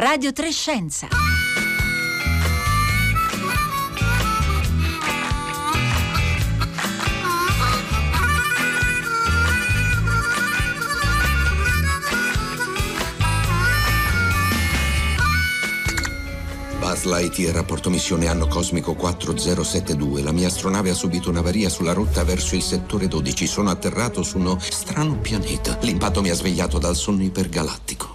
Radio Trescenza. Buzz Lightyear, rapporto missione anno cosmico 4072. La mia astronave ha subito un'avaria sulla rotta verso il settore 12. Sono atterrato su uno strano pianeta. L'impatto mi ha svegliato dal sonno ipergalattico.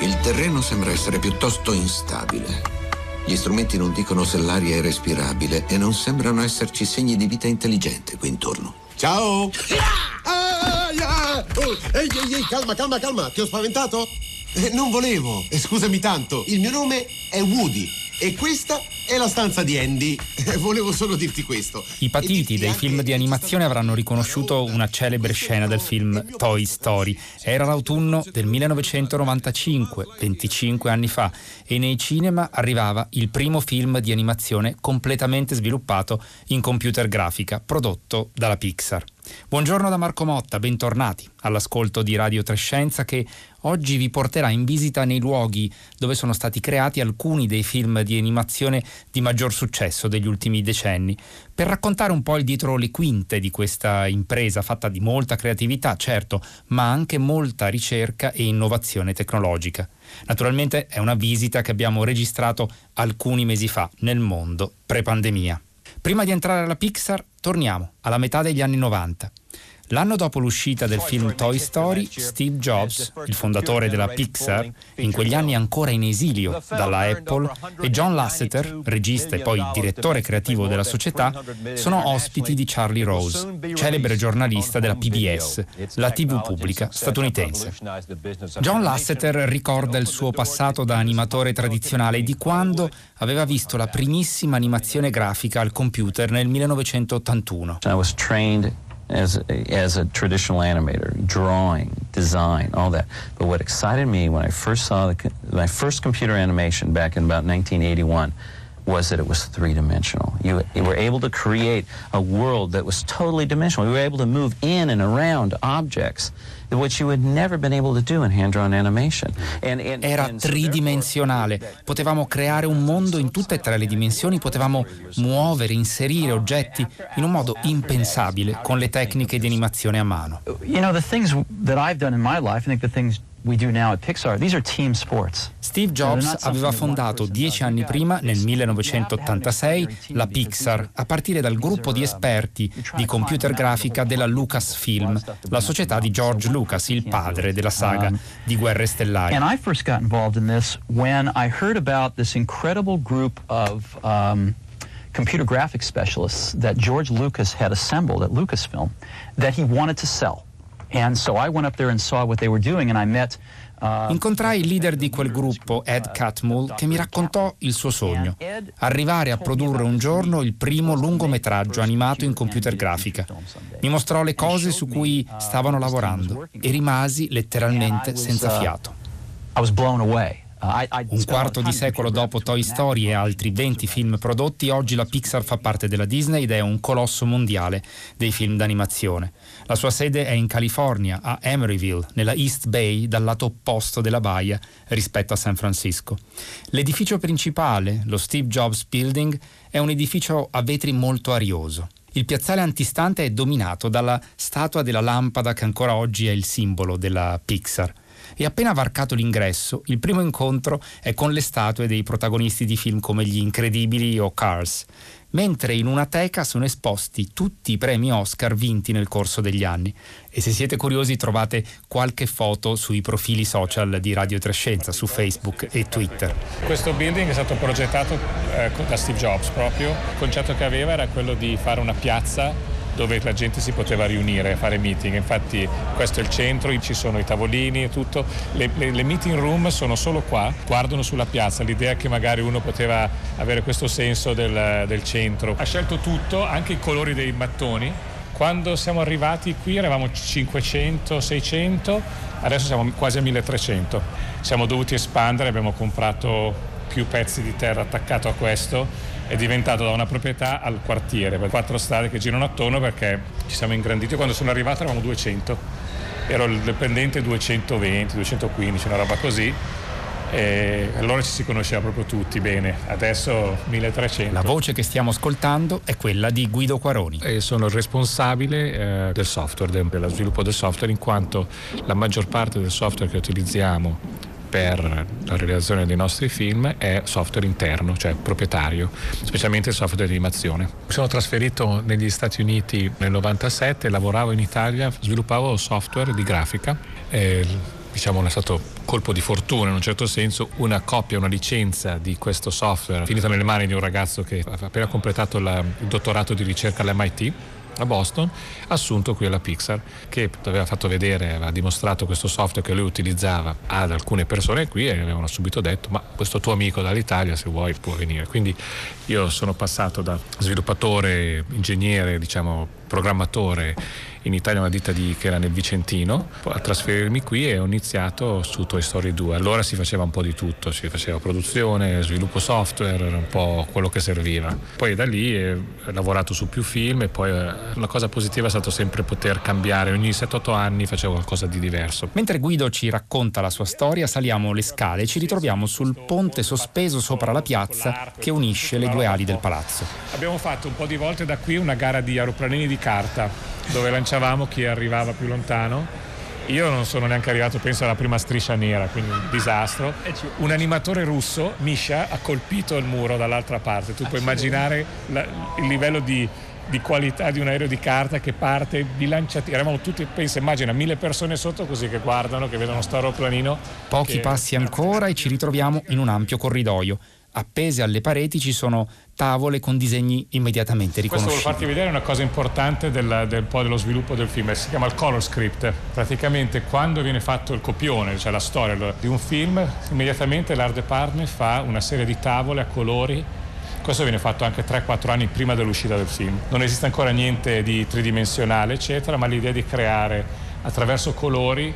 Il terreno sembra essere piuttosto instabile. Gli strumenti non dicono se l'aria è respirabile e non sembrano esserci segni di vita intelligente qui intorno. Ciao! Ah, ah, oh, ehi, ehi, ehi, calma, calma, calma, ti ho spaventato? Eh, non volevo, eh, scusami tanto. Il mio nome è Woody e questa è la stanza di Andy. Volevo solo dirti questo. I patiti dei film di animazione avranno riconosciuto una celebre scena del film Toy Story. Era l'autunno del 1995, 25 anni fa, e nei cinema arrivava il primo film di animazione completamente sviluppato in computer grafica, prodotto dalla Pixar. Buongiorno da Marco Motta, bentornati all'ascolto di Radio Trescenza che oggi vi porterà in visita nei luoghi dove sono stati creati alcuni dei film di animazione di maggior successo degli ultimi decenni, per raccontare un po' il dietro le quinte di questa impresa fatta di molta creatività, certo, ma anche molta ricerca e innovazione tecnologica. Naturalmente è una visita che abbiamo registrato alcuni mesi fa nel mondo pre-pandemia. Prima di entrare alla Pixar, torniamo alla metà degli anni 90. L'anno dopo l'uscita del film Toy Story, Steve Jobs, il fondatore della Pixar, in quegli anni ancora in esilio dalla Apple, e John Lasseter, regista e poi direttore creativo della società, sono ospiti di Charlie Rose, celebre giornalista della PBS, la TV pubblica statunitense. John Lasseter ricorda il suo passato da animatore tradizionale di quando aveva visto la primissima animazione grafica al computer nel 1981. As a, as a traditional animator, drawing, design, all that. But what excited me when I first saw the, my first computer animation back in about 1981 was that it was three dimensional. You, you, were able to create a world that was totally dimensional. You were able to move in and around objects which you had never been able to do in hand-drawn animation. And, and, Era tridimensionale, potevamo creare un mondo in tutte e tre le dimensioni, potevamo muovere, inserire oggetti in un modo impensabile con le tecniche di animazione a mano. You know, the things that I've done in my life, I think the things Steve Jobs aveva fondato dieci anni prima, nel 1986, la Pixar, a partire dal gruppo di esperti di computer grafica della Lucasfilm, la società di George Lucas, il padre della saga di Guerre Stellari. Um, computer graphics specialists that George Lucas had assembled at Lucasfilm that he wanted to sell. And so I went up there and saw what they were doing and I met Incontrai il leader di quel gruppo, Ed Catmull, che mi raccontò il suo sogno, arrivare a produrre un giorno il primo lungometraggio animato in computer grafica. Mi mostrò le cose su cui stavano lavorando e rimasi letteralmente senza fiato. I was blown away. Un quarto di secolo dopo Toy Story e altri 20 film prodotti, oggi la Pixar fa parte della Disney ed è un colosso mondiale dei film d'animazione. La sua sede è in California, a Emeryville, nella East Bay, dal lato opposto della baia rispetto a San Francisco. L'edificio principale, lo Steve Jobs Building, è un edificio a vetri molto arioso. Il piazzale antistante è dominato dalla statua della lampada che ancora oggi è il simbolo della Pixar e appena varcato l'ingresso, il primo incontro è con le statue dei protagonisti di film come Gli Incredibili o Cars, mentre in una teca sono esposti tutti i premi Oscar vinti nel corso degli anni. E se siete curiosi trovate qualche foto sui profili social di Radio Trescenza su Facebook e Twitter. Questo building è stato progettato eh, da Steve Jobs proprio. Il concetto che aveva era quello di fare una piazza dove la gente si poteva riunire, fare meeting. Infatti questo è il centro, ci sono i tavolini e tutto. Le, le, le meeting room sono solo qua, guardano sulla piazza. L'idea che magari uno poteva avere questo senso del, del centro. Ha scelto tutto, anche i colori dei mattoni. Quando siamo arrivati qui eravamo 500, 600, adesso siamo quasi a 1300. Siamo dovuti espandere, abbiamo comprato più pezzi di terra attaccato a questo è diventato da una proprietà al quartiere, per quattro strade che girano attorno perché ci siamo ingranditi. Quando sono arrivato eravamo 200 ero il dipendente 220, 215, una roba così. E allora ci si conosceva proprio tutti bene, adesso 1300. La voce che stiamo ascoltando è quella di Guido Quaroni. E sono il responsabile eh, del software, dello sviluppo del software, in quanto la maggior parte del software che utilizziamo per la realizzazione dei nostri film è software interno, cioè proprietario, specialmente software di animazione. Mi sono trasferito negli Stati Uniti nel 97, lavoravo in Italia, sviluppavo software di grafica. E, diciamo è stato colpo di fortuna in un certo senso, una copia, una licenza di questo software finita nelle mani di un ragazzo che aveva appena completato la, il dottorato di ricerca all'MIT a Boston, assunto qui alla Pixar, che aveva fatto vedere, aveva dimostrato questo software che lui utilizzava ad alcune persone qui e avevano subito detto ma questo tuo amico dall'Italia se vuoi può venire. Quindi io sono passato da sviluppatore, ingegnere, diciamo programmatore in Italia una ditta di, che era nel Vicentino, a trasferirmi qui e ho iniziato su Toy Story 2. Allora si faceva un po' di tutto, si faceva produzione, sviluppo software, era un po' quello che serviva. Poi da lì ho lavorato su più film e poi eh, una cosa positiva è stato sempre poter cambiare, ogni 7-8 anni facevo qualcosa di diverso. Mentre Guido ci racconta la sua storia, saliamo le scale e ci ritroviamo sul ponte sospeso sopra la piazza che unisce le due ali del palazzo. Abbiamo fatto un po' di volte da qui una gara di aeroplanini di carta dove lanciavamo chi arrivava più lontano. Io non sono neanche arrivato, penso, alla prima striscia nera, quindi un disastro. Un animatore russo, Misha, ha colpito il muro dall'altra parte. Tu puoi immaginare la, il livello di, di, qualità di un aereo di carta che parte bilanciati. Eravamo tutti, pensa, immagina, mille persone sotto così che guardano, che vedono sto aeroplanino. Pochi che... passi ancora e ci ritroviamo in un ampio corridoio appese alle pareti ci sono tavole con disegni immediatamente riconoscibili. Questo volevo farti vedere una cosa importante del, del, dello sviluppo del film, si chiama il color script. Praticamente quando viene fatto il copione, cioè la storia di un film, immediatamente l'art department fa una serie di tavole a colori questo viene fatto anche 3-4 anni prima dell'uscita del film. Non esiste ancora niente di tridimensionale, eccetera, ma l'idea di creare attraverso colori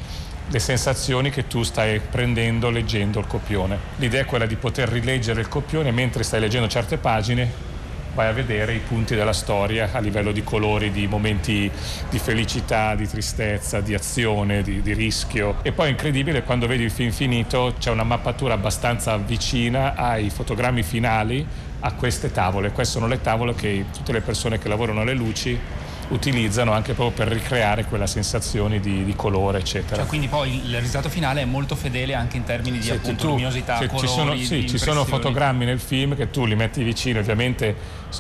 le sensazioni che tu stai prendendo leggendo il copione. L'idea è quella di poter rileggere il copione mentre stai leggendo certe pagine vai a vedere i punti della storia a livello di colori, di momenti di felicità, di tristezza, di azione, di, di rischio. E poi è incredibile quando vedi il film finito c'è una mappatura abbastanza vicina ai fotogrammi finali a queste tavole. Queste sono le tavole che tutte le persone che lavorano alle luci utilizzano anche proprio per ricreare quella sensazione di, di colore, eccetera. Cioè, quindi poi il risultato finale è molto fedele anche in termini di sì, appunto, tu, luminosità, colori, ci sono, sì, ci sono fotogrammi nel film che tu li metti vicino, ovviamente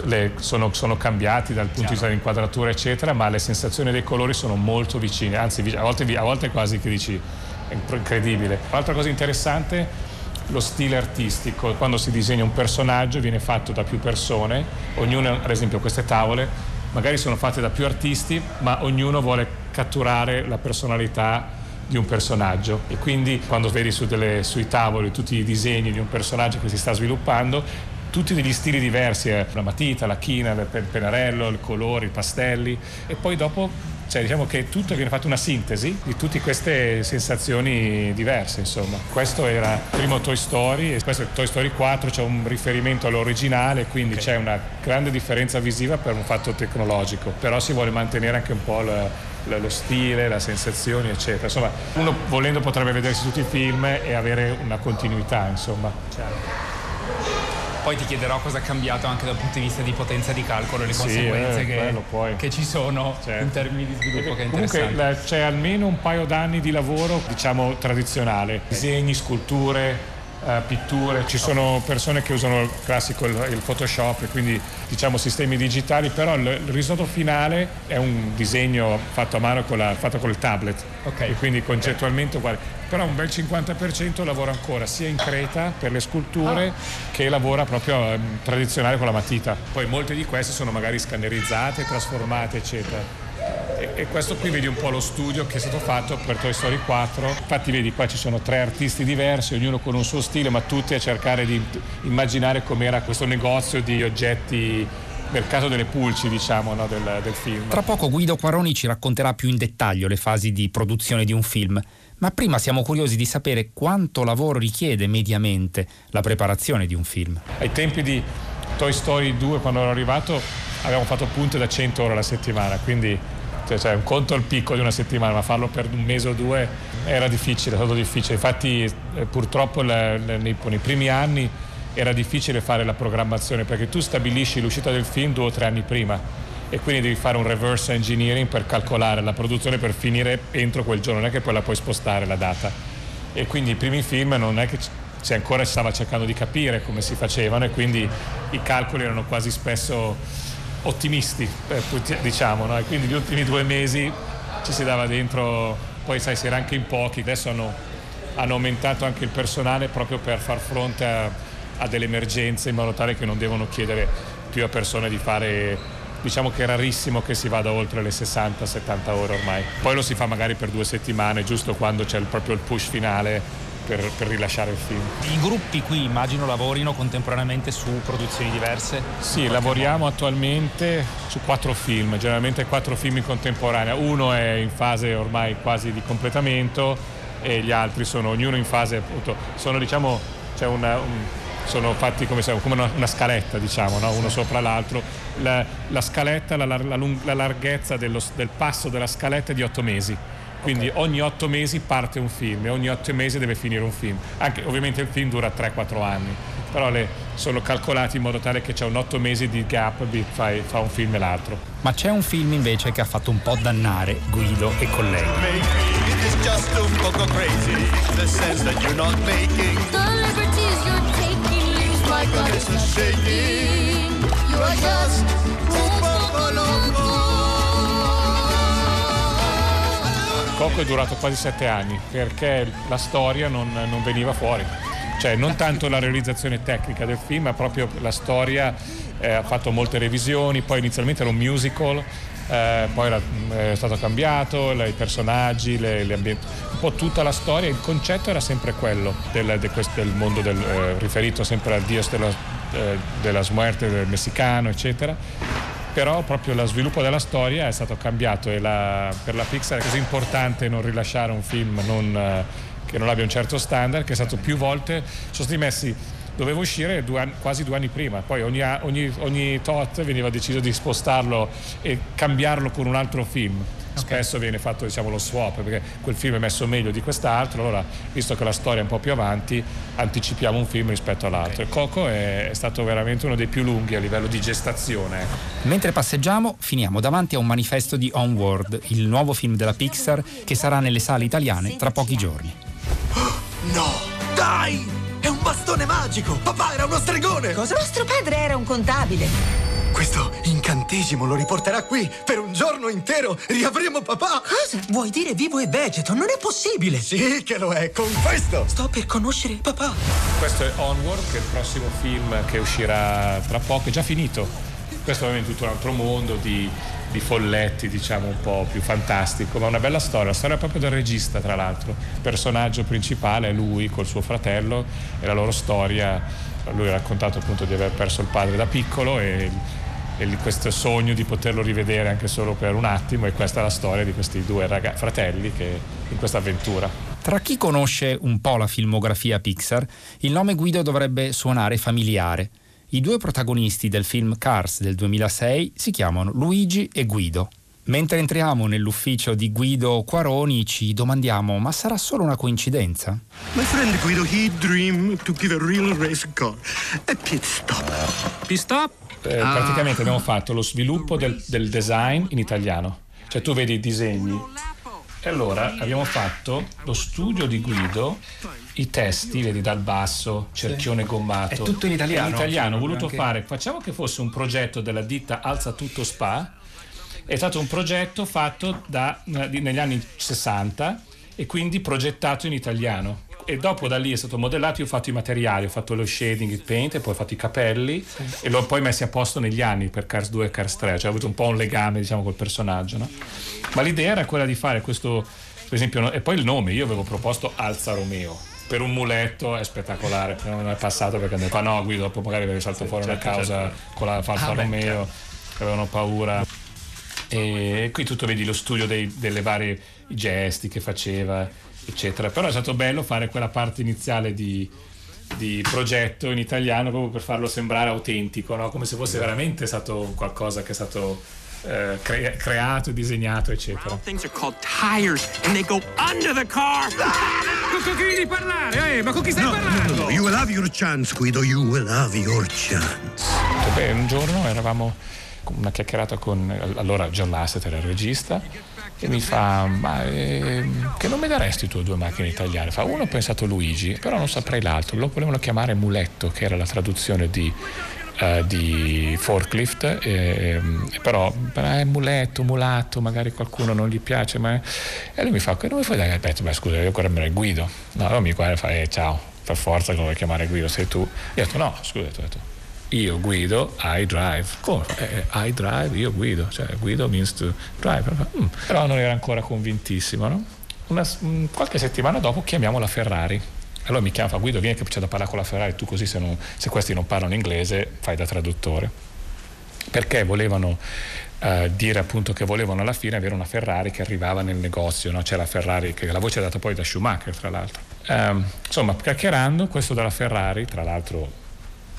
le, sono, sono, cambiati dal punto Chiaro. di vista dell'inquadratura, eccetera, ma le sensazioni dei colori sono molto vicine, anzi a volte, a volte quasi che dici è incredibile. Un'altra cosa interessante lo stile artistico. Quando si disegna un personaggio viene fatto da più persone, ognuno, ad esempio queste tavole magari sono fatte da più artisti, ma ognuno vuole catturare la personalità di un personaggio e quindi quando vedi su delle, sui tavoli tutti i disegni di un personaggio che si sta sviluppando tutti degli stili diversi, eh? la matita, la china, il pennarello, i colori, i pastelli e poi dopo cioè diciamo che tutto viene fatto una sintesi di tutte queste sensazioni diverse, insomma. Questo era il primo Toy Story e questo è Toy Story 4, c'è un riferimento all'originale, quindi okay. c'è una grande differenza visiva per un fatto tecnologico, però si vuole mantenere anche un po' la, lo stile, le sensazioni, eccetera. Insomma, uno volendo potrebbe vedersi tutti i film e avere una continuità, insomma. Certo. Poi ti chiederò cosa è cambiato anche dal punto di vista di potenza di calcolo e le sì, conseguenze eh, che, che, ci sono certo. in termini di sviluppo che è interessante. Comunque c'è almeno un paio d'anni di lavoro, diciamo, tradizionale. Disegni, sculture, Uh, pitture, ci sono persone che usano il classico il, il Photoshop, quindi diciamo sistemi digitali, però il, il, risultato finale è un disegno fatto a mano con la, fatto con il tablet okay. e quindi concettualmente uguale però un bel 50% lavora ancora sia in creta per le sculture ah. che lavora proprio um, tradizionale con la matita. Poi molte di queste sono magari scannerizzate, trasformate, eccetera. E, questo qui vedi un po' lo studio che è stato fatto per Toy Story 4. Infatti vedi qua ci sono tre artisti diversi, ognuno con un suo stile, ma tutti a cercare di immaginare com'era questo negozio di oggetti mercato delle pulci, diciamo, no, del, del film. Tra poco Guido Quaroni ci racconterà più in dettaglio le fasi di produzione di un film. Ma prima siamo curiosi di sapere quanto lavoro richiede mediamente la preparazione di un film. Ai tempi di Toy Story 2, quando ero arrivato, avevamo fatto punte da 100 ore alla settimana, quindi assolutamente, cioè un conto il picco di una settimana, ma farlo per un mese o due era difficile, è stato difficile. Infatti eh, purtroppo nei, primi anni era difficile fare la programmazione perché tu stabilisci l'uscita del film due o tre anni prima e quindi devi fare un reverse engineering per calcolare la produzione per finire entro quel giorno, non è che poi la puoi spostare la data. E quindi i primi film non è che si ancora stava cercando di capire come si facevano e quindi i calcoli erano quasi spesso ottimisti, eh, diciamo, no? e quindi gli ultimi due mesi ci si dava dentro, poi sai si era anche in pochi, adesso hanno, hanno aumentato anche il personale proprio per far fronte a, a delle emergenze in modo tale che non devono chiedere più a persone di fare diciamo che è rarissimo che si vada oltre le 60-70 ore ormai. Poi lo si fa magari per due settimane, giusto quando c'è il, proprio il push finale per, per, rilasciare il film. I gruppi qui immagino lavorino contemporaneamente su produzioni diverse? Sì, lavoriamo modo. attualmente su quattro film, generalmente quattro film in contemporanea. Uno è in fase ormai quasi di completamento e gli altri sono ognuno in fase appunto, sono diciamo, c'è una, un, sono fatti come, come una, una, scaletta, diciamo, no? uno sopra l'altro. La, la scaletta, la, la, la larghezza dello, del passo della scaletta è di otto mesi. Quindi okay. ogni otto mesi parte un film e ogni otto mesi deve finire un film. Anche, ovviamente il film dura 3-4 anni, però le, sono calcolati in modo tale che c'è un otto mesi di gap fra, fra un film e l'altro. Ma c'è un film invece che ha fatto un po' dannare Guido e colleghi. It's just un poco crazy, the sense that you're not making. The liberties you're my God is shaking. You are just un Coco è durato quasi sette anni perché la storia non, non veniva fuori. Cioè, non tanto la realizzazione tecnica del film, ma proprio la storia. Eh, ha fatto molte revisioni, poi inizialmente era un musical, eh, poi era, è stato cambiato, le, i personaggi, le, le ambienti, un po' tutta la storia, il concetto era sempre quello del, de questo, del mondo del, eh, riferito sempre al Dios della, eh, della muerte del messicano, eccetera. Però proprio lo sviluppo della storia è stato cambiato e la, per la Pixar è così importante non rilasciare un film non, eh, che non abbia un certo standard che è stato più volte, sono stati messi doveva uscire due anni, quasi due anni prima, poi ogni, ogni, ogni, tot veniva deciso di spostarlo e cambiarlo con un altro film. Spesso viene fatto diciamo, lo swap perché quel film è messo meglio di quest'altro, allora visto che la storia è un po' più avanti anticipiamo un film rispetto all'altro. Okay. Coco è, è, stato veramente uno dei più lunghi a livello di gestazione. Ecco. Mentre passeggiamo finiamo davanti a un manifesto di Onward, il nuovo film della Pixar che sarà nelle sale italiane tra pochi giorni. No! Dai! È un bastone magico! Papà era uno stregone! Cosa? Nostro padre era un contabile. Questo incantesimo lo riporterà qui per un giorno intero. Riavremo papà. Cosa? Vuoi dire vivo e vegeto? Non è possibile. Sì che lo è, con questo. Sto per conoscere papà. Questo è Onward, che è il prossimo film che uscirà tra poco. È già finito. Questo è ovviamente tutto un altro mondo di di folletti, diciamo un po' più fantastico, ma una bella storia, la storia proprio del regista tra l'altro. Il personaggio principale è lui col suo fratello e la loro storia, lui ha raccontato appunto di aver perso il padre da piccolo e, e questo sogno di poterlo rivedere anche solo per un attimo e questa è la storia di questi due ragazzi, fratelli che in questa avventura. Tra chi conosce un po' la filmografia Pixar, il nome Guido dovrebbe suonare familiare. I due protagonisti del film Cars del 2006 si chiamano Luigi e Guido. Mentre entriamo nell'ufficio di Guido Quaroni ci domandiamo ma sarà solo una coincidenza? My friend Guido, he dreamed to give a real race car a pit stop. Pit stop? Eh, ah. Praticamente abbiamo fatto lo sviluppo del, del design in italiano. Cioè tu vedi i disegni e allora abbiamo fatto lo studio di Guido, i testi, vedi dal basso, cerchione gommato. È tutto in italiano. In italiano, ho voluto anche... fare, facciamo che fosse un progetto della ditta Alza Tutto Spa, è stato un progetto fatto da, negli anni 60 e quindi progettato in italiano e dopo da lì è stato modellato, io ho fatto i materiali, ho fatto lo shading, il paint, e poi ho fatto i capelli sì. e l'ho poi messi a posto negli anni per Cars 2 e Cars 3, cioè ho avuto un po' un legame diciamo col personaggio. No? Ma l'idea era quella di fare questo, per esempio, e poi il nome, io avevo proposto Alza Romeo. Per un muletto è spettacolare, non è passato perché detto, ah no, Guido, dopo magari avevi saltato fuori certo, una causa certo. con la falsa ah, Romeo, certo. che avevano paura. E qui tutto vedi lo studio dei, delle varie gesti che faceva eccetera. Però è stato bello fare quella parte iniziale di, di progetto in italiano proprio per farlo sembrare autentico, no? come se fosse veramente stato qualcosa che è stato eh, cre- creato, disegnato, eccetera. Things are called tires and they go under the car. Con chi devi parlare? Eh, ma con chi stai No, no, parlando? no, you will have your chance, Guido. You will have your chance. Beh, un giorno eravamo con una chiacchierata con allora John Lasseter, il regista, e mi fa: Ma ehm, che nome daresti tu due macchine italiane? Fa uno ho pensato Luigi, però non saprei l'altro. Lo volevano chiamare Muletto, che era la traduzione di. eh, di forklift ehm, però è muletto, mulatto magari qualcuno non gli piace ma... e lui mi fa che nome fai dare? Beh, beh, scusa io ancora me ne guido no, allora mi guarda e fa eh, ciao per forza vuoi chiamare Guido sei tu io ho detto no scusa ho detto io guido, I drive. Come? Eh, eh, I drive, io guido, cioè guido means to drive. Mm. Però non era ancora convintissimo, no? Una, mm, qualche settimana dopo chiamiamo la Ferrari. Allora mi chiama, fa Guido, vieni che c'è da parlare con la Ferrari, tu così se, non- se questi non parlano inglese fai da traduttore. Perché volevano eh, dire appunto che volevano alla fine avere una Ferrari che arrivava nel negozio, no? c'è la Ferrari, che la voce è data poi da Schumacher tra l'altro. Ehm, insomma, chiacchierando, questo della Ferrari, tra l'altro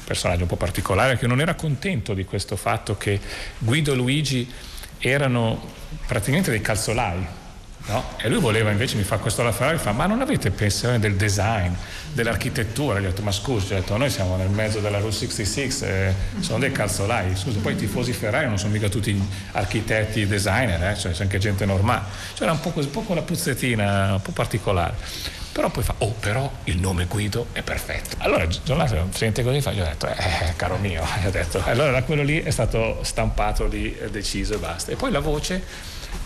personaggio un po' particolare che non era contento di questo fatto che Guido e Luigi erano praticamente dei calzolai. No? E lui voleva invece, mi fa questo alla Ferrari, fa ma non avete pensione del design, dell'architettura? Gli ho detto ma scusa, detto, noi siamo nel mezzo della Route 66, eh, sono dei calzolai, scusa, poi i tifosi Ferrari non sono mica tutti architetti, designer, eh? cioè c'è anche gente normale. Cioè era un po', un po' con la puzzettina, un po' particolare. Però poi fa, oh però il nome Guido è perfetto. Allora Lasseter sente così, fa, gli ho detto, eh caro mio, gli ho detto. Allora da quello lì è stato stampato lì, deciso e basta. E poi la voce,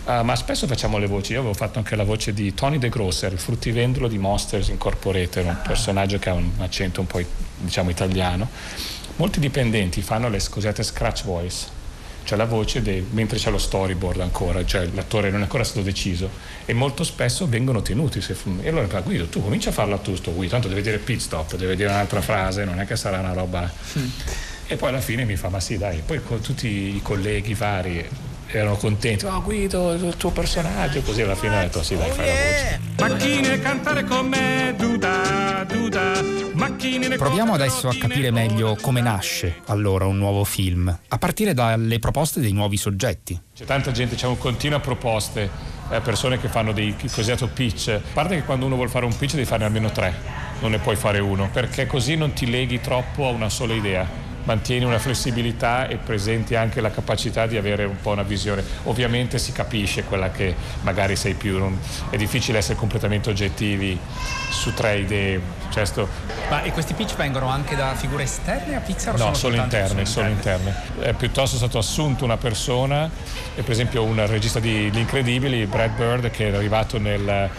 eh, ma spesso facciamo le voci, io avevo fatto anche la voce di Tony De Grosser, il fruttivendolo di Monsters Incorporated, un personaggio che ha un accento un po' diciamo italiano. Molti dipendenti fanno le cosiddette scratch voice, cioè la voce dei- mentre c'è lo storyboard ancora, cioè l'attore non è ancora stato deciso e molto spesso vengono tenuti. Se e allora fa Guido, tu comincia a farla tu sto Guido, tanto deve dire pit stop, deve dire un'altra frase, non è che sarà una roba... E poi alla fine mi fa, ma sì dai, poi con tutti i colleghi vari erano contenti, oh Guido, il tuo personaggio, così alla fine ho detto sì dai, fai la voce. Macchine cantare con me, duda, duda. Macchine Proviamo adesso a capire meglio come nasce allora un nuovo film, a partire dalle proposte dei nuovi soggetti. C'è tanta gente, c'è un continua proposte, eh, persone che fanno dei il cosiddetto pitch. A parte che quando uno vuole fare un pitch devi farne almeno tre, non ne puoi fare uno, perché così non ti leghi troppo a una sola idea. Mantieni una flessibilità e presenti anche la capacità di avere un po' una visione. Ovviamente si capisce quella che magari sei più. non- è difficile essere completamente oggettivi su tre idee. Sto- Ma e questi pitch vengono anche da figure esterne a Pixar o No, sono solo interne, solo interne. Eh, piuttosto è stato assunto una persona, per esempio un regista di Gli Incredibili, Brad Bird, che è arrivato nel,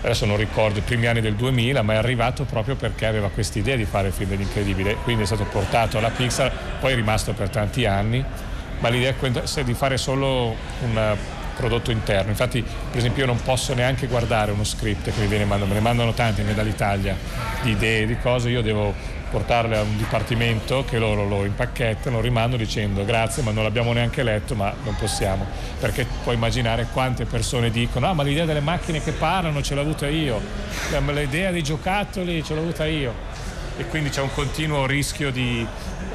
adesso non ricordo, i primi anni del 2000, ma è arrivato proprio perché aveva questa idea di fare il film degli Incredibili, quindi è stato portato alla Pixar, poi è rimasto per tanti anni, ma l'idea è di fare solo un prodotto interno. Infatti, per esempio, io non posso neanche guardare uno script che mi viene mandato, me ne mandano tanti me dall'Italia di idee, di cose, io devo portarle a un dipartimento che loro lo impacchettano, rimandano dicendo grazie ma non l'abbiamo neanche letto ma non possiamo. Perché puoi immaginare quante persone dicono ah ma l'idea delle macchine che parlano ce l'ho avuta io. L'idea dei giocattoli ce l'ho avuta io. E quindi c'è un continuo rischio di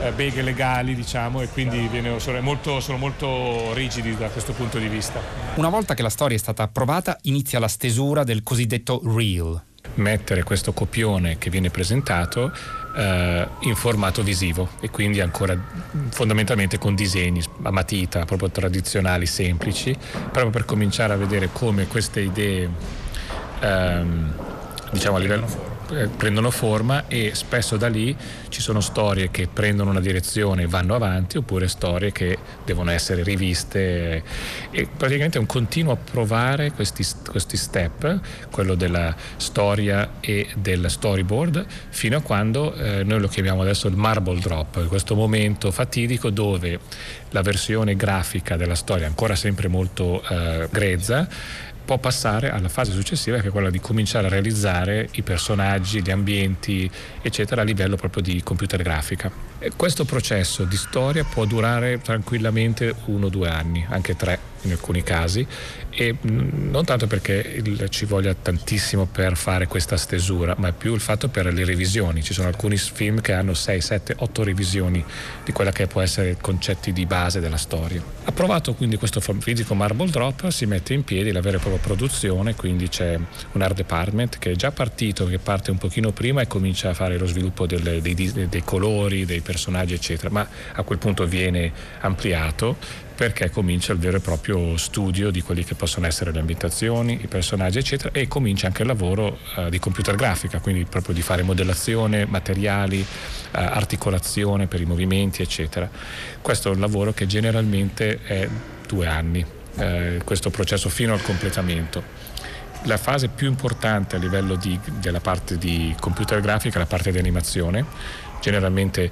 eh, beghe legali diciamo e quindi viene- sono, molto, sono molto rigidi da questo punto di vista. Una volta che la storia è stata approvata, inizia la stesura del cosiddetto reel. mettere questo copione che viene presentato eh, in formato visivo e quindi ancora fondamentalmente con disegni a matita, proprio tradizionali, semplici, proprio per cominciare a vedere come queste idee ehm, diciamo a livello prendono forma e spesso da lì ci sono storie che prendono una direzione e vanno avanti oppure storie che devono essere riviste. E praticamente è un continuo provare questi, questi step, quello della storia e del storyboard fino a quando eh, noi lo chiamiamo adesso il marble drop, questo momento fatidico dove la versione grafica della storia, ancora sempre molto eh, grezza, può passare alla fase successiva che è quella di cominciare a realizzare i personaggi, gli ambienti, eccetera, a livello proprio di computer grafica. E questo processo di storia può durare tranquillamente uno o due anni, anche tre. In alcuni casi e non tanto perché il, ci voglia tantissimo per fare questa stesura, ma più il fatto per le revisioni. Ci sono alcuni film che hanno 6, 7, 8 revisioni di quella che può essere i concetti di base della storia. Approvato quindi questo fisico Marble Drop, si mette in piedi la vera e propria produzione, quindi c'è un art department che è già partito, che parte un pochino prima e comincia a fare lo sviluppo delle, dei, dei colori, dei personaggi, eccetera, ma a quel punto viene ampliato perché comincia il vero e proprio studio di quelli che possono essere le ambientazioni, i personaggi, eccetera, e comincia anche il lavoro uh, di computer grafica, quindi proprio di fare modellazione, materiali, uh, articolazione per i movimenti, eccetera. Questo è un lavoro che generalmente è due anni, uh, questo processo fino al completamento. La fase più importante a livello di, della parte di computer grafica è la parte di animazione. Generalmente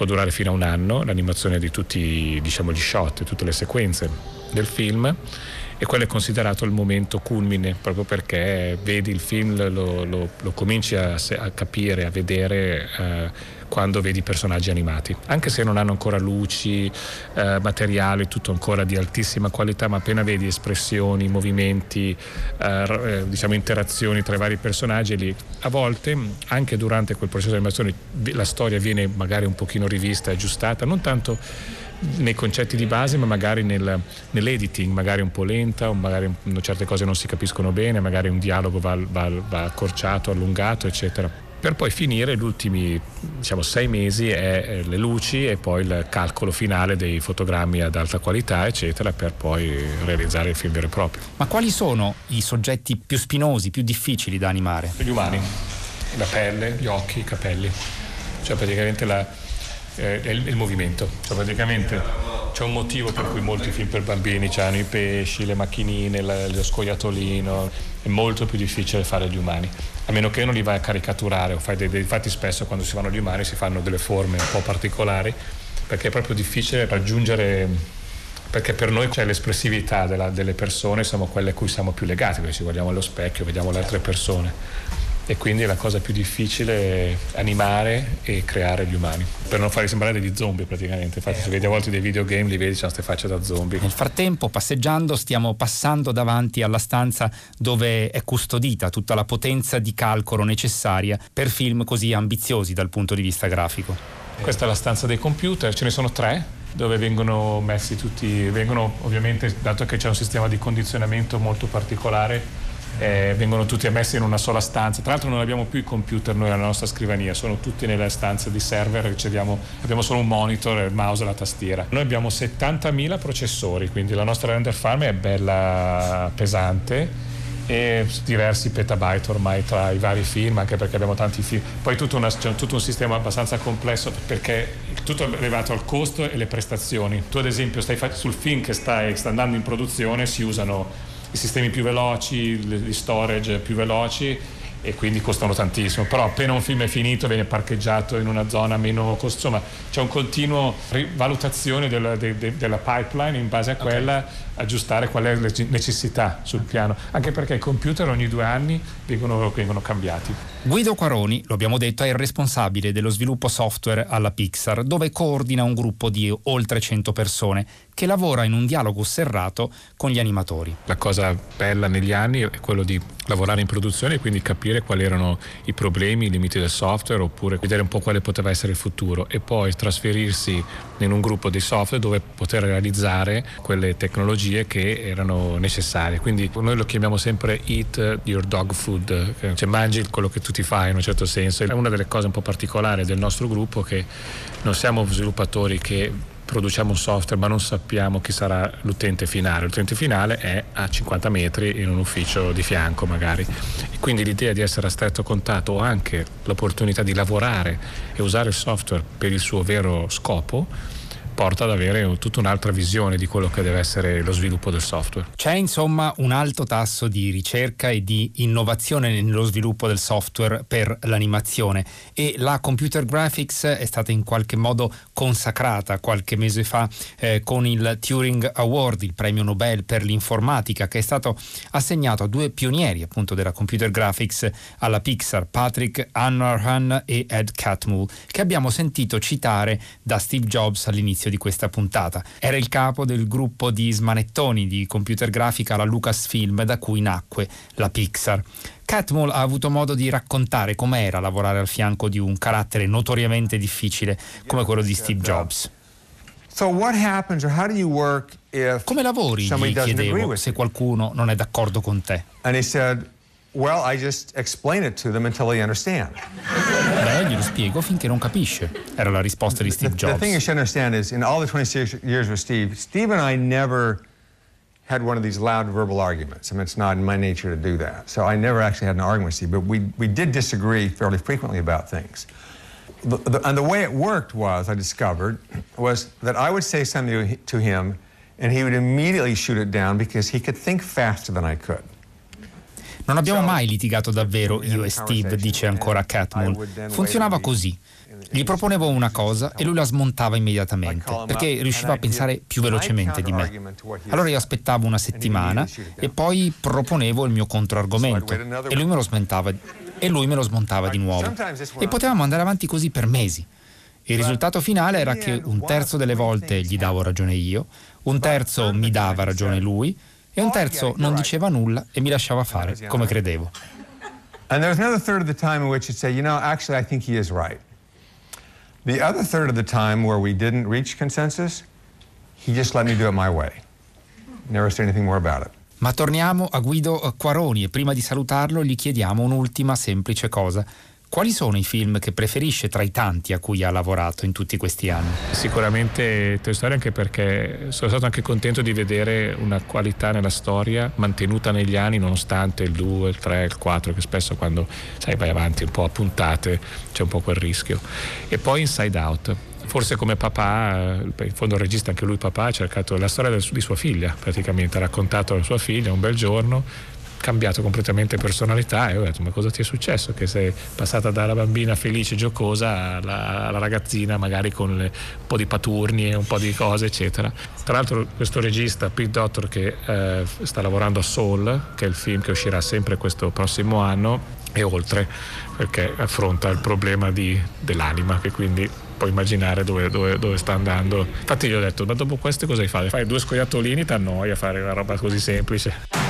può durare fino a un anno l'animazione di tutti diciamo, gli shot, tutte le sequenze del film e quello è considerato il momento culmine proprio perché vedi il film, lo, lo, lo cominci a, a, capire, a vedere eh, quando vedi personaggi animati, anche se non hanno ancora luci, eh, materiale, tutto ancora di altissima qualità, ma appena vedi espressioni, movimenti, eh, eh diciamo interazioni tra i vari personaggi, lì. A volte anche durante quel processo di animazione la storia viene magari un pochino rivista, aggiustata, non tanto nei concetti di base, ma magari nel, nell'editing, magari un po' lenta, magari certe cose non si capiscono bene, magari un dialogo va, va, va accorciato, allungato, eccetera per poi finire gli ultimi diciamo, sei mesi è le luci e poi il calcolo finale dei fotogrammi ad alta qualità eccetera per poi realizzare il film vero e proprio. Ma quali sono i soggetti più spinosi, più difficili da animare? Gli umani, la pelle, gli occhi, i capelli, cioè praticamente la, eh, il, il, movimento. Cioè praticamente c'è un motivo per cui molti film per bambini hanno i pesci, le macchinine, la, lo scoiattolino, è molto più difficile fare gli umani. A meno che non li vai a caricaturare o fai dei, dei infatti spesso quando si fanno gli umani si fanno delle forme un po' particolari perché è proprio difficile raggiungere perché per noi c'è l'espressività della, delle persone, siamo quelle a cui siamo più legati, perché ci guardiamo allo specchio, vediamo le altre persone e quindi la cosa più difficile è animare e creare gli umani. Per non farli sembrare degli zombie praticamente. Infatti se vedi a volte dei videogame li vedi c'è queste facce da zombie. Nel frattempo passeggiando stiamo passando davanti alla stanza dove è custodita tutta la potenza di calcolo necessaria per film così ambiziosi dal punto di vista grafico. Questa è la stanza dei computer. Ce ne sono tre dove vengono messi tutti, vengono ovviamente, dato che c'è un sistema di condizionamento molto particolare, eh, vengono tutti ammessi in una sola stanza. Tra l'altro non abbiamo più i computer noi alla nostra scrivania, sono tutti nelle stanze di server, riceviamo, abbiamo solo un monitor, il mouse e la tastiera. Noi abbiamo 70.000 processori, quindi la nostra render farm è bella pesante e diversi petabyte ormai tra i vari film, anche perché abbiamo tanti film. Poi tutto una, c'è tutto un sistema abbastanza complesso perché tutto è legato al costo e alle prestazioni. Tu ad esempio stai sul film che stai, sta andando in produzione si usano i sistemi più veloci, gli storage più veloci e quindi costano tantissimo. Però appena un film è finito viene parcheggiato in una zona meno costosa. Insomma, c'è un continuo rivalutazione della, de, de, della pipeline in base a quella okay. aggiustare qual è la necessità sul piano. Anche perché i computer ogni due anni vengono, vengono cambiati. Guido Quaroni, lo abbiamo detto, è il responsabile dello sviluppo software alla Pixar, dove coordina un gruppo di oltre 100 persone che lavora in un dialogo serrato con gli animatori. La cosa bella negli anni è quello di lavorare in produzione e quindi capire quali erano i problemi, i limiti del software oppure vedere un po' quale poteva essere il futuro e poi trasferirsi in un gruppo di software dove poter realizzare quelle tecnologie che erano necessarie. Quindi noi lo chiamiamo sempre eat your dog food, cioè mangi quello che tu ti fai in un certo senso. È una delle cose un po' particolari del nostro gruppo che non siamo sviluppatori che produciamo un software ma non sappiamo chi sarà l'utente finale. L'utente finale è a 50 metri in un ufficio di fianco magari. E quindi l'idea di essere a stretto contatto o anche l'opportunità di lavorare e usare il software per il suo vero scopo porta ad avere tutta un'altra visione di quello che deve essere lo sviluppo del software. C'è insomma un alto tasso di ricerca e di innovazione nello sviluppo del software per l'animazione e la computer graphics è stata in qualche modo consacrata qualche mese fa eh, con il Turing Award, il premio Nobel per l'informatica che è stato assegnato a due pionieri appunto della computer graphics alla Pixar, Patrick Hanrahan e Ed Catmull, che abbiamo sentito citare da Steve Jobs all'inizio all'inizio di questa puntata. Era il capo del gruppo di smanettoni di computer grafica la Lucasfilm da cui nacque la Pixar. Catmull ha avuto modo di raccontare com'era lavorare al fianco di un carattere notoriamente difficile come quello di Steve Jobs. Come lavori? Gli chiedevo se qualcuno non è d'accordo con te. Well, I just explain it to them until they understand. Beh, glielo spiego finché non capisce. Era la risposta di Steve Jobs. The, the thing you should understand is, in all the 26 years with Steve, Steve and I never had one of these loud verbal arguments. I mean, it's not in my nature to do that. So I never actually had an argument with Steve, but we, we did disagree fairly frequently about things. The, the, and the way it worked was, I discovered, was that I would say something to him, and he would immediately shoot it down because he could think faster than I could. Non abbiamo mai litigato davvero io e Steve, dice ancora Catmull. Funzionava così. Gli proponevo una cosa e lui la smontava immediatamente, perché riusciva a pensare più velocemente di me. Allora io aspettavo una settimana e poi proponevo il mio controargomento e lui me lo smontava, e lui me lo smontava di nuovo. E potevamo andare avanti così per mesi. Il risultato finale era che un terzo delle volte gli davo ragione io, un terzo mi dava ragione lui, e un terzo non diceva nulla e mi lasciava fare come credevo. And there was another third of the time in which you'd say, you know, actually I think he is right. The other third of the time where we didn't reach consensus, he just let me do it my way. Never said anything more about it. Ma torniamo a Guido Quaroni e prima di salutarlo gli chiediamo un'ultima semplice cosa. Quali sono i film che preferisce tra i tanti a cui ha lavorato in tutti questi anni? Sicuramente Toy Story anche perché sono stato anche contento di vedere una qualità nella storia mantenuta negli anni nonostante il 2, il 3, il 4 che spesso quando sai, vai avanti un po' a puntate c'è un po' quel rischio. E poi Inside Out forse come papà, eh, in fondo il regista anche lui papà, ha cercato la storia di sua figlia, praticamente ha raccontato a sua figlia un bel giorno cambiato completamente personalità e ho detto ma cosa ti è successo che sei passata dalla bambina felice giocosa alla, alla ragazzina magari con le, un po' di paturni e un po' di cose eccetera? Tra l'altro questo regista Pete Doctor che eh, sta lavorando a Soul che è il film che uscirà sempre questo prossimo anno e oltre perché affronta il problema di, dell'anima che quindi puoi immaginare dove, dove, dove, sta andando. Infatti gli ho detto ma dopo questo cosa hai fatto? fai due scoiattolini ti annoia fare una roba così semplice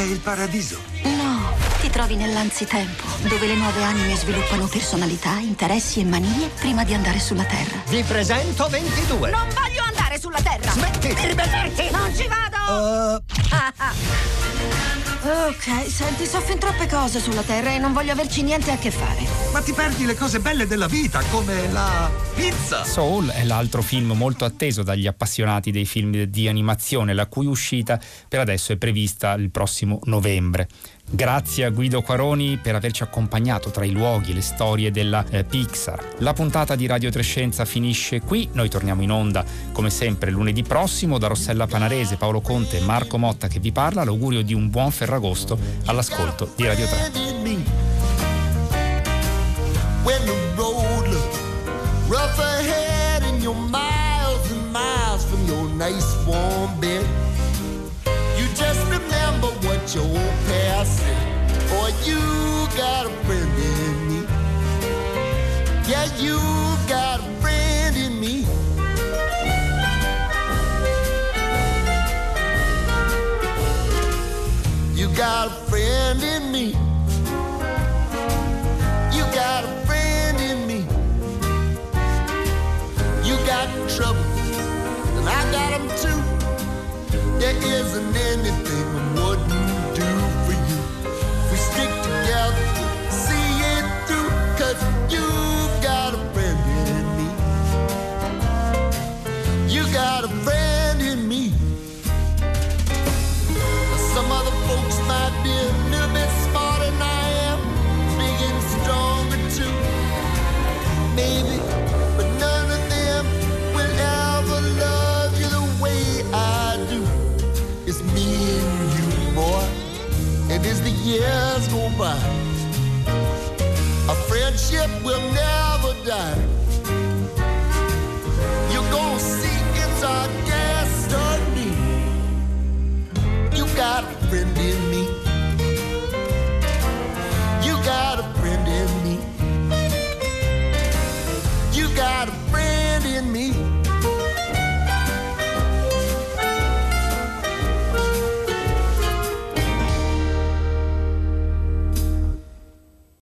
è il paradiso. No, ti trovi nell'anzitempo, dove le nuove anime sviluppano personalità, interessi e manie prima di andare sulla Terra. Vi presento 22. Non voglio andare sulla Terra! Smetti di ripeterti! Non ci vado! Uh... Ok, senti, so fin troppe cose sulla Terra e non voglio averci niente a che fare. Ma ti perdi le cose belle della vita, come la pizza. Soul è l'altro film molto atteso dagli appassionati dei film di animazione, la cui uscita per adesso è prevista il prossimo novembre. Grazie a Guido Quaroni per averci accompagnato tra i luoghi e le storie della eh, Pixar. La puntata di Radio Trescenza finisce qui, noi torniamo in onda come sempre lunedì prossimo da Rossella Panarese, Paolo Conte e Marco Motta che vi parla, l'augurio di un buon Ferragosto all'ascolto di Radio 3. just your past said. Or you got a friend in me. Yeah, you got a friend in me. You got a friend in me. You got a friend in me. You got trouble, and I got them too. There isn't anything years go by, our friendship will never die.